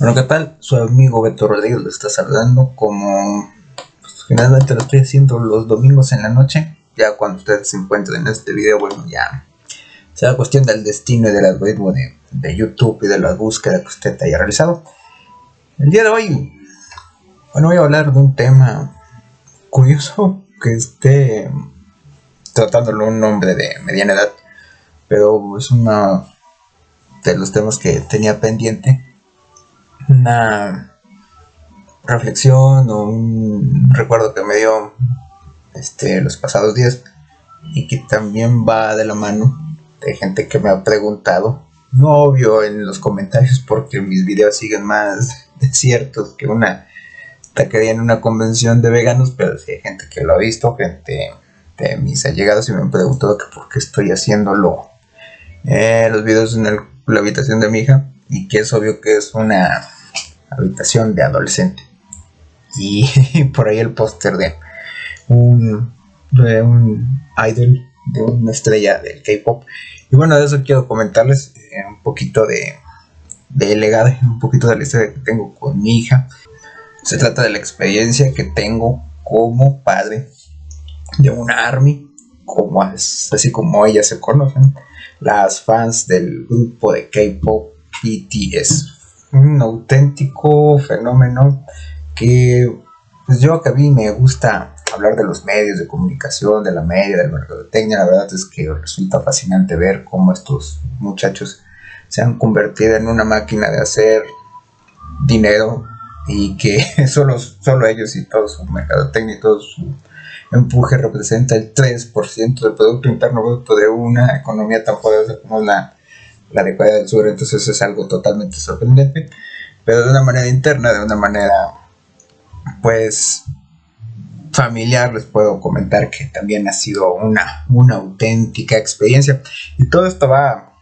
Bueno, ¿qué tal? Su amigo Beto Rodríguez lo está saludando como pues, generalmente lo estoy haciendo los domingos en la noche. Ya cuando ustedes se encuentren en este video, bueno, ya será cuestión del destino y del algoritmo de, de YouTube y de la búsqueda que usted haya realizado. El día de hoy, bueno, voy a hablar de un tema curioso que esté tratándolo un hombre de mediana edad, pero es uno de los temas que tenía pendiente una reflexión o un recuerdo que me dio este, los pasados días y que también va de la mano de gente que me ha preguntado. No obvio en los comentarios porque mis videos siguen más desiertos que una taquería en una convención de veganos, pero sí hay gente que lo ha visto, gente de mis allegados y me han preguntado que por qué estoy haciéndolo eh, los videos en la habitación de mi hija y que es obvio que es una habitación de adolescente. Y por ahí el póster de un, de un idol, de una estrella del K-pop. Y bueno, de eso quiero comentarles eh, un poquito de, de legado, un poquito de la historia que tengo con mi hija. Se trata de la experiencia que tengo como padre de una army, como así como ellas se conocen, las fans del grupo de K-pop BTS un auténtico fenómeno que pues yo que a mí me gusta hablar de los medios de comunicación, de la media, del mercadotecnia, la verdad es que resulta fascinante ver cómo estos muchachos se han convertido en una máquina de hacer dinero y que solo, solo ellos y todo su mercadotecnia y todo su empuje representa el 3% del Producto Interno Bruto de una economía tan poderosa como la la de Corea del Sur, entonces es algo totalmente sorprendente, pero de una manera interna, de una manera pues familiar, les puedo comentar que también ha sido una, una auténtica experiencia. Y todo esto va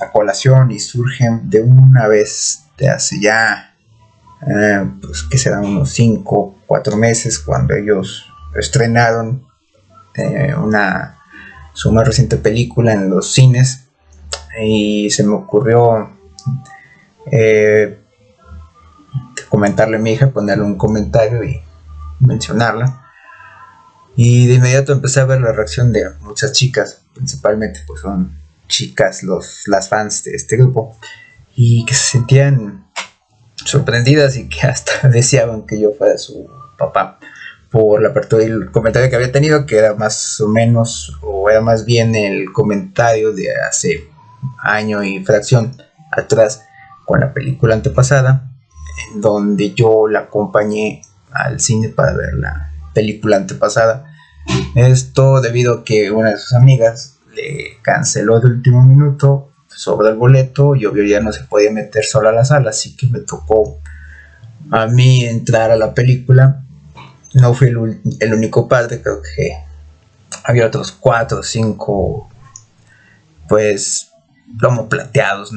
a colación y surge de una vez de hace ya, eh, pues que serán unos 5, 4 meses, cuando ellos estrenaron eh, una, su más reciente película en los cines y se me ocurrió eh, comentarle a mi hija, ponerle un comentario y mencionarla. Y de inmediato empecé a ver la reacción de muchas chicas, principalmente pues son chicas los, las fans de este grupo, y que se sentían sorprendidas y que hasta deseaban que yo fuera su papá por la apertura y el comentario que había tenido, que era más o menos, o era más bien el comentario de hace año y fracción atrás con la película antepasada, en donde yo la acompañé al cine para ver la película antepasada. Esto debido a que una de sus amigas le canceló de último minuto sobre el boleto y obvio ya no se podía meter sola a la sala, así que me tocó a mí entrar a la película. No fui el, el único padre, creo que había otros cuatro o cinco pues lomo plateados,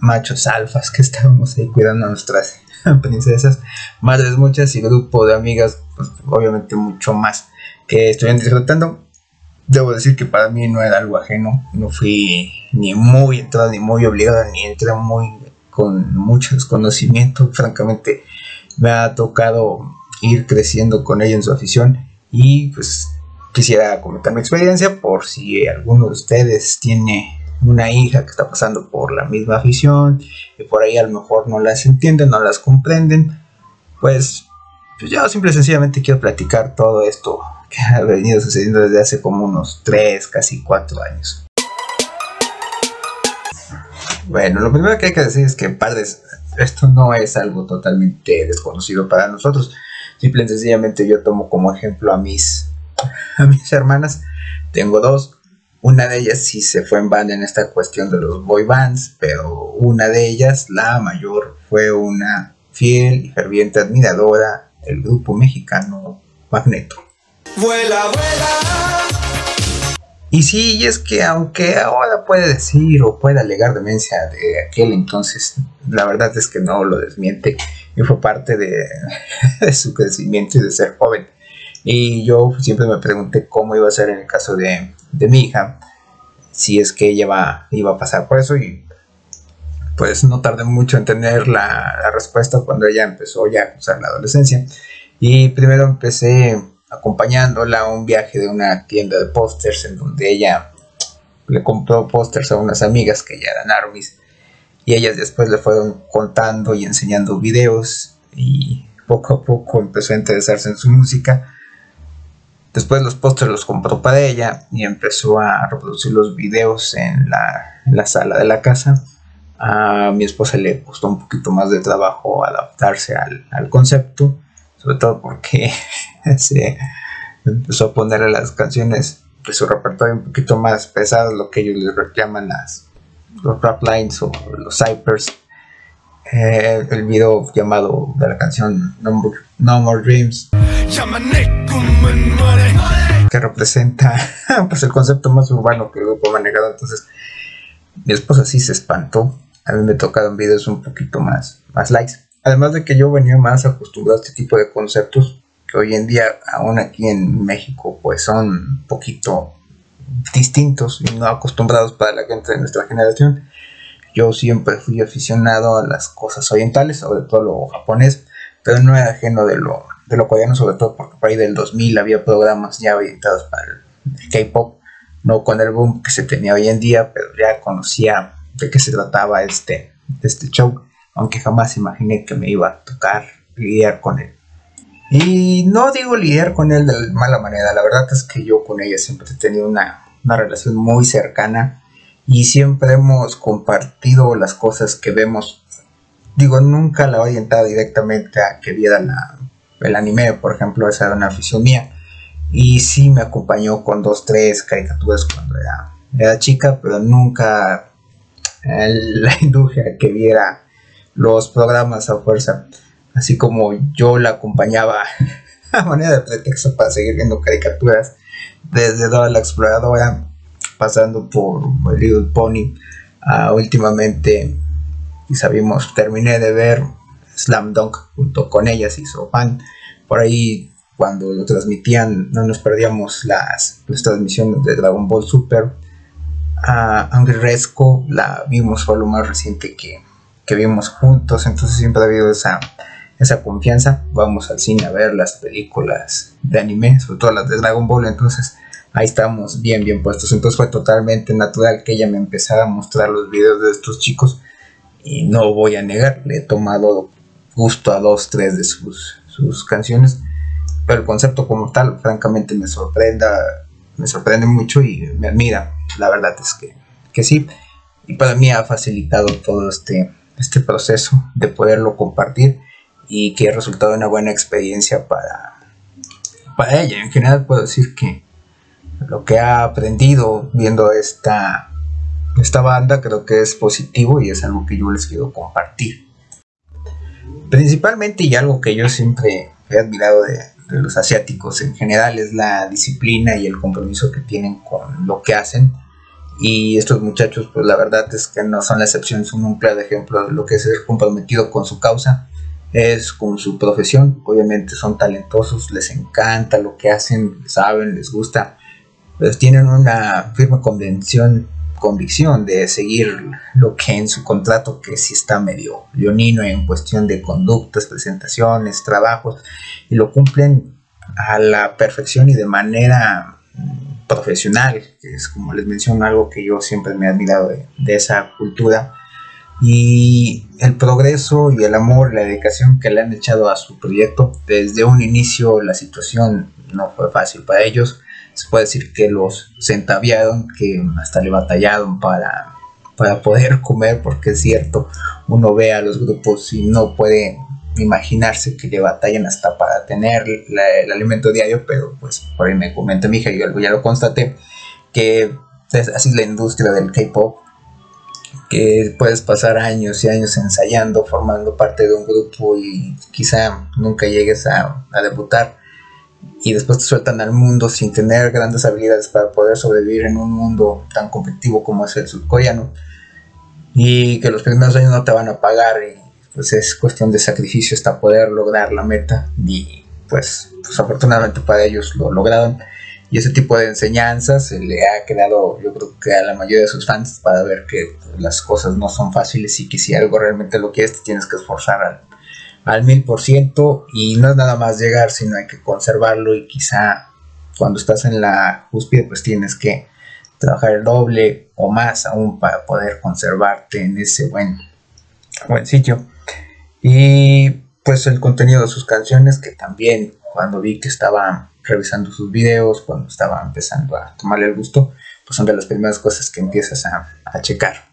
machos alfas que estábamos ahí cuidando a nuestras princesas, madres muchas y grupo de amigas, pues obviamente mucho más que estuvieron disfrutando. Debo decir que para mí no era algo ajeno, no fui ni muy entrado ni muy obligado, ni entré muy con mucho desconocimiento, francamente me ha tocado ir creciendo con ella en su afición y pues quisiera comentar mi experiencia por si alguno de ustedes tiene una hija que está pasando por la misma afición y por ahí a lo mejor no las entienden, no las comprenden, pues, pues yo simple y sencillamente quiero platicar todo esto que ha venido sucediendo desde hace como unos 3, casi 4 años. Bueno, lo primero que hay que decir es que padres, esto no es algo totalmente desconocido para nosotros. Simple y sencillamente yo tomo como ejemplo a mis, a mis hermanas. Tengo dos, una de ellas sí se fue en banda en esta cuestión de los boy bands, pero una de ellas, la mayor, fue una fiel y ferviente admiradora del grupo mexicano Magneto. Vuela, vuela. Y sí, y es que aunque ahora puede decir o puede alegar demencia de aquel entonces, la verdad es que no lo desmiente y fue parte de, de su crecimiento y de ser joven. Y yo siempre me pregunté cómo iba a ser en el caso de, de mi hija, si es que ella va, iba a pasar por eso. Y pues no tardé mucho en tener la, la respuesta cuando ella empezó ya a usar la adolescencia. Y primero empecé acompañándola a un viaje de una tienda de pósters en donde ella le compró pósters a unas amigas que ya eran armies y ellas después le fueron contando y enseñando videos y poco a poco empezó a interesarse en su música. Después los pósters los compró para ella y empezó a reproducir los videos en la, sala de la casa. A mi esposa le costó un poquito más de trabajo adaptarse al, al concepto, sobre todo porque se empezó a ponerle las canciones de su repertorio un poquito más pesadas, lo que ellos les llaman las, los rap lines o los cypers. Eh, el video llamado de la canción No, More Dreams que representa pues el concepto más urbano que el grupo ha manejado. Entonces mi esposa sí se espantó. A mí me tocaron videos un poquito más más likes. Además de que yo venía más acostumbrado a este tipo de conceptos hoy en día, aún aquí en México, pues son un poquito distintos y no acostumbrados para la gente de nuestra generación. Yo siempre fui aficionado a las cosas orientales, sobre todo lo japonés, pero no era ajeno de lo, coreano, sobre todo porque por ahí del 2000 había programas ya orientados para el K-pop, no con el boom que se tenía hoy en día, pero ya conocía de qué se trataba este, este show, aunque jamás imaginé que me iba a tocar lidiar con él. Y no digo lidiar con él de mala manera, la verdad es que yo con ella siempre he tenido una, relación muy cercana y siempre hemos compartido las cosas que vemos. Digo, nunca la he orientado directamente a que viera el anime, por ejemplo, esa era una afición mía. Y sí me acompañó con dos, tres caricaturas cuando era, era chica, pero nunca la induje a que viera los programas a fuerza así como yo la acompañaba a manera de pretexto para seguir viendo caricaturas desde Dora la Exploradora, pasando por Little Pony, últimamente, y sabemos, terminé de ver Slam Dunk junto con ellas, hizo fan. Por ahí, cuando lo transmitían, no nos perdíamos las, transmisiones de Dragon Ball Super. A Angry Resco la vimos, fue lo más reciente que, que vimos juntos, entonces siempre ha habido esa esa confianza, vamos al cine a ver las películas de anime, sobre todo las de Dragon Ball, entonces ahí estamos bien, bien puestos. Entonces fue totalmente natural que ella me empezara a mostrar los videos de estos chicos y no voy a negar, le he tomado gusto a dos, tres de sus, sus canciones, pero el concepto como tal, francamente me sorprenda, me sorprende mucho y me admira, la verdad es que, que sí, y para mí ha facilitado todo este, este proceso de poderlo compartir y que ha resultado una buena experiencia para, para ella. En general puedo decir que lo que ha aprendido viendo esta, esta banda creo que es positivo y es algo que yo les quiero compartir. Principalmente y algo que yo siempre he admirado de, los asiáticos en general es la disciplina y el compromiso que tienen con lo que hacen. Y estos muchachos, pues la verdad es que no son la excepción, son un claro ejemplo de lo que es ser comprometido con su causa es con su profesión. Obviamente son talentosos, les encanta lo que hacen, saben, les gusta, pero tienen una firme convención, convicción de seguir lo que en su contrato, que sí está medio leonino en cuestión de conductas, presentaciones, trabajos, y lo cumplen a la perfección y de manera mm, profesional, que es como les menciono algo que yo siempre me he admirado de esa cultura y el progreso y el amor la dedicación que le han echado a su proyecto. Desde un inicio la situación no fue fácil para ellos. Se puede decir que los centaviaron, que hasta le batallaron para, para poder comer, porque es cierto, uno ve a los grupos y no puede imaginarse que le batallan hasta para tener el alimento diario, pero pues por ahí me comenta mi hija y yo ya lo constaté, que es así la industria del K-Pop que puedes pasar años y años ensayando, formando parte de un grupo y quizá nunca llegues a, debutar y después te sueltan al mundo sin tener grandes habilidades para poder sobrevivir en un mundo tan competitivo como es el surcoreano y que los primeros años no te van a pagar y pues es cuestión de sacrificio hasta poder lograr la meta y pues, pues afortunadamente para ellos lo lograron. Y ese tipo de enseñanzas se le ha quedado yo creo que a la mayoría de sus fans para ver que las cosas no son fáciles y que si algo realmente lo quieres tienes que esforzar al, al mil por ciento y no es nada más llegar sino hay que conservarlo y quizá cuando estás en la cúspide pues tienes que trabajar el doble o más aún para poder conservarte en ese buen, buen sitio y pues el contenido de sus canciones que también cuando vi que estaba revisando sus videos, cuando estaba empezando a tomarle el gusto, pues son de las primeras cosas que empiezas a, a checar.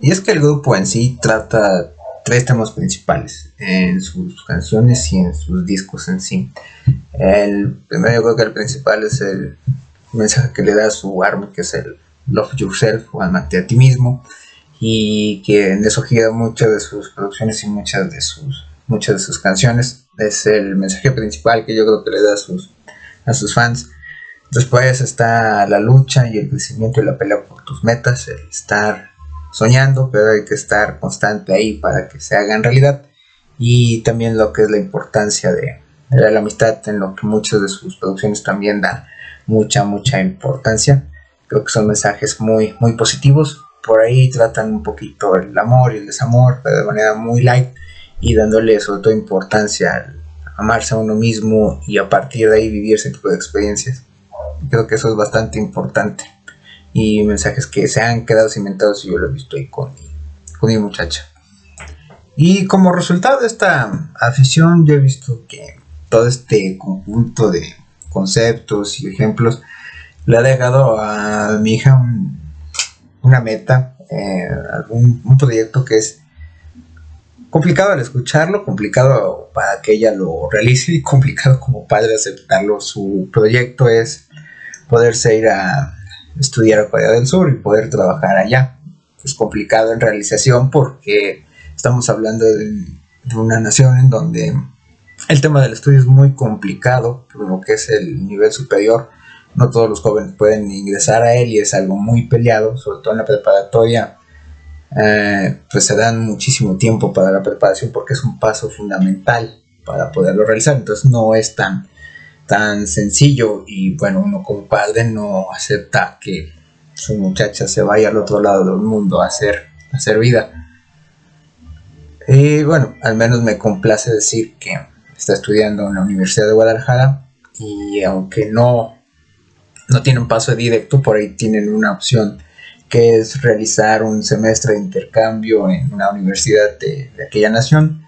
Y es que el grupo en sí trata tres principales en sus canciones y en sus discos en sí. El primero yo creo que el principal es el mensaje que le da a su arma, que es el Love Yourself o amate a ti mismo, y que en eso gira muchas de sus producciones y muchas de sus, muchas de sus canciones. Es el mensaje principal que yo creo que le da a sus, a sus fans. Después está la lucha y el crecimiento y la pelea por tus metas, el estar soñando, pero hay que estar constante ahí para que se haga en realidad. Y también lo que es la importancia de, la amistad, en lo que muchas de sus producciones también dan mucha, mucha importancia. Creo que son mensajes muy, muy positivos. Por ahí tratan un poquito el amor y el desamor, pero de manera muy light y dándole sobre todo importancia al amarse a uno mismo y a partir de ahí vivir ese tipo de experiencias. Creo que eso es bastante importante y mensajes que se han quedado cimentados y yo lo he visto ahí con mi, con mi muchacha. Y como resultado de esta afición, yo he visto que todo este conjunto de conceptos y ejemplos le ha dejado a mi hija una meta, eh, algún, un proyecto que es complicado al escucharlo, complicado para que ella lo realice y complicado como padre aceptarlo. Su proyecto es poderse ir a estudiar a Corea del Sur y poder trabajar allá. Es complicado en realización porque estamos hablando de, una nación en donde el tema del estudio es muy complicado, por lo que es el nivel superior. No todos los jóvenes pueden ingresar a él y es algo muy peleado, sobre todo en la preparatoria. Eh, pues se dan muchísimo tiempo para la preparación porque es un paso fundamental para poderlo realizar. Entonces no es tan tan sencillo y bueno, uno como padre no acepta que su muchacha se vaya al otro lado del mundo a hacer, hacer vida. Y bueno, al menos me complace decir que está estudiando en la Universidad de Guadalajara y aunque no, no tiene un paso directo, por ahí tienen una opción que es realizar un semestre de intercambio en una universidad de, aquella nación.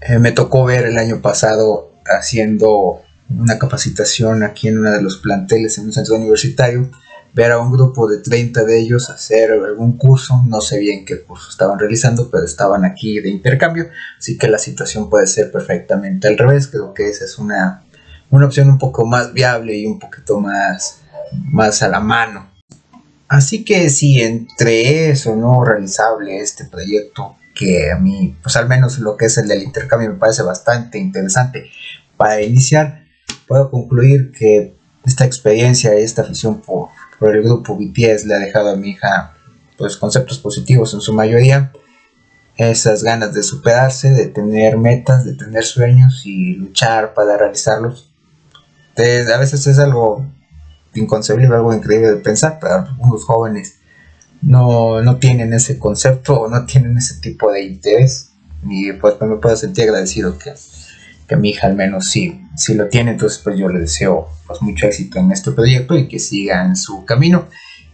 Eh, me tocó ver el año pasado haciendo una capacitación aquí en uno de los planteles en un centro universitario, ver a un grupo de 30 de ellos hacer algún curso, no sé bien qué curso estaban realizando, pero estaban aquí de intercambio, así que la situación puede ser perfectamente al revés, creo que esa es una, una opción un poco más viable y un poquito más, más a la mano. Así que si entre eso no realizable este proyecto, que a mí, pues al menos lo que es el del intercambio me parece bastante interesante. Para iniciar, puedo concluir que esta experiencia, esta afición por, el grupo BTS le ha dejado a mi hija pues conceptos positivos en su mayoría, esas ganas de superarse, de tener metas, de tener sueños y luchar para realizarlos. a veces es algo inconcebible, algo increíble de pensar, pero algunos jóvenes no, no tienen ese concepto o no tienen ese tipo de interés y pues me puedo sentir agradecido que que mi hija al menos sí, sí lo tiene, entonces pues yo le deseo pues mucho éxito en este proyecto y que siga en su camino.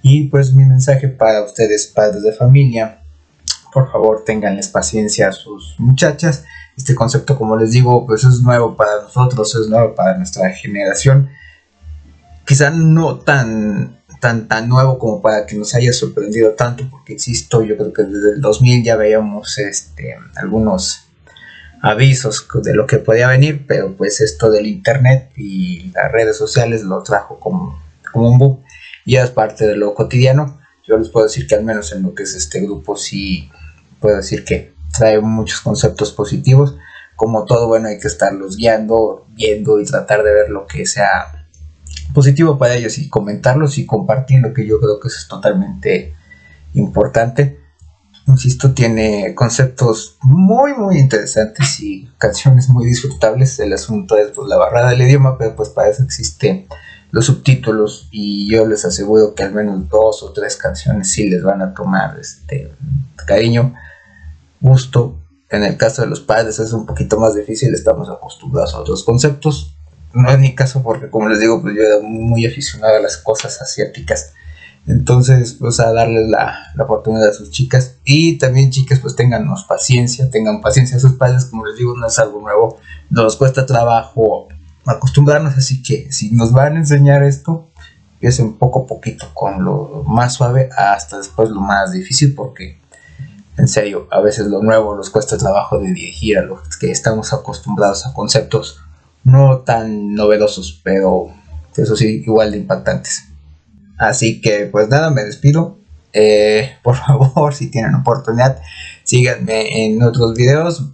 Y pues mi mensaje para ustedes, padres de familia, por favor tenganles paciencia a sus muchachas. Este concepto, como les digo, pues es nuevo para nosotros, es nuevo para nuestra generación. Quizá no tan, tan, tan nuevo como para que nos haya sorprendido tanto, porque insisto, yo creo que desde el 2000 ya veíamos este, algunos avisos de lo que podía venir, pero pues esto del internet y las redes sociales lo trajo como, como un boom. Ya es parte de lo cotidiano. Yo les puedo decir que al menos en lo que es este grupo sí puedo decir que trae muchos conceptos positivos. Como todo, bueno, hay que estarlos guiando, viendo y tratar de ver lo que sea positivo para ellos y comentarlos y compartir lo que yo creo que es totalmente importante insisto, tiene conceptos muy, muy interesantes y canciones muy disfrutables. El asunto es pues, la barrada del idioma, pero pues para eso existe los subtítulos y yo les aseguro que al menos dos o tres canciones sí les van a tomar este cariño, gusto. En el caso de los padres es un poquito más difícil, estamos acostumbrados a otros conceptos. No es mi caso porque como les digo, pues yo era muy aficionado a las cosas asiáticas. Entonces, pues a darles la, la, oportunidad a sus chicas. Y también chicas, pues tenganos paciencia, tengan paciencia a sus padres, como les digo, no es algo nuevo, nos cuesta trabajo acostumbrarnos, así que si nos van a enseñar esto, empiecen poco a poquito con lo más suave hasta después lo más difícil, porque en serio, a veces lo nuevo nos cuesta trabajo de dirigir a los que estamos acostumbrados a conceptos no tan novedosos, pero eso sí, igual de impactantes. Así que pues nada, me despido. Eh, por favor, si tienen oportunidad, síganme en otros videos.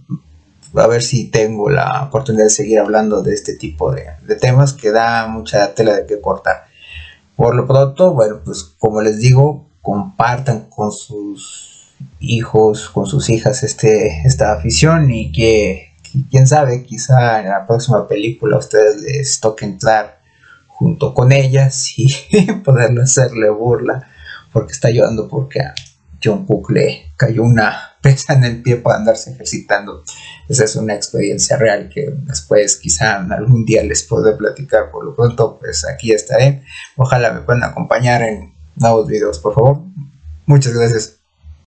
A ver si tengo la oportunidad de seguir hablando de este tipo de, temas que da mucha tela de que cortar. Por lo pronto, bueno, pues como les digo, compartan con sus hijos, con sus hijas este, esta afición y que, quién sabe, quizá en la próxima película a ustedes les toque entrar junto con ellas y poderle hacerle burla porque está ayudando porque a John Cook cayó una pesa en el pie para andarse ejercitando. Esa es una experiencia real que después quizá algún día les podré platicar. Por lo pronto, pues aquí estaré. Ojalá me puedan acompañar en nuevos videos, por favor. Muchas gracias.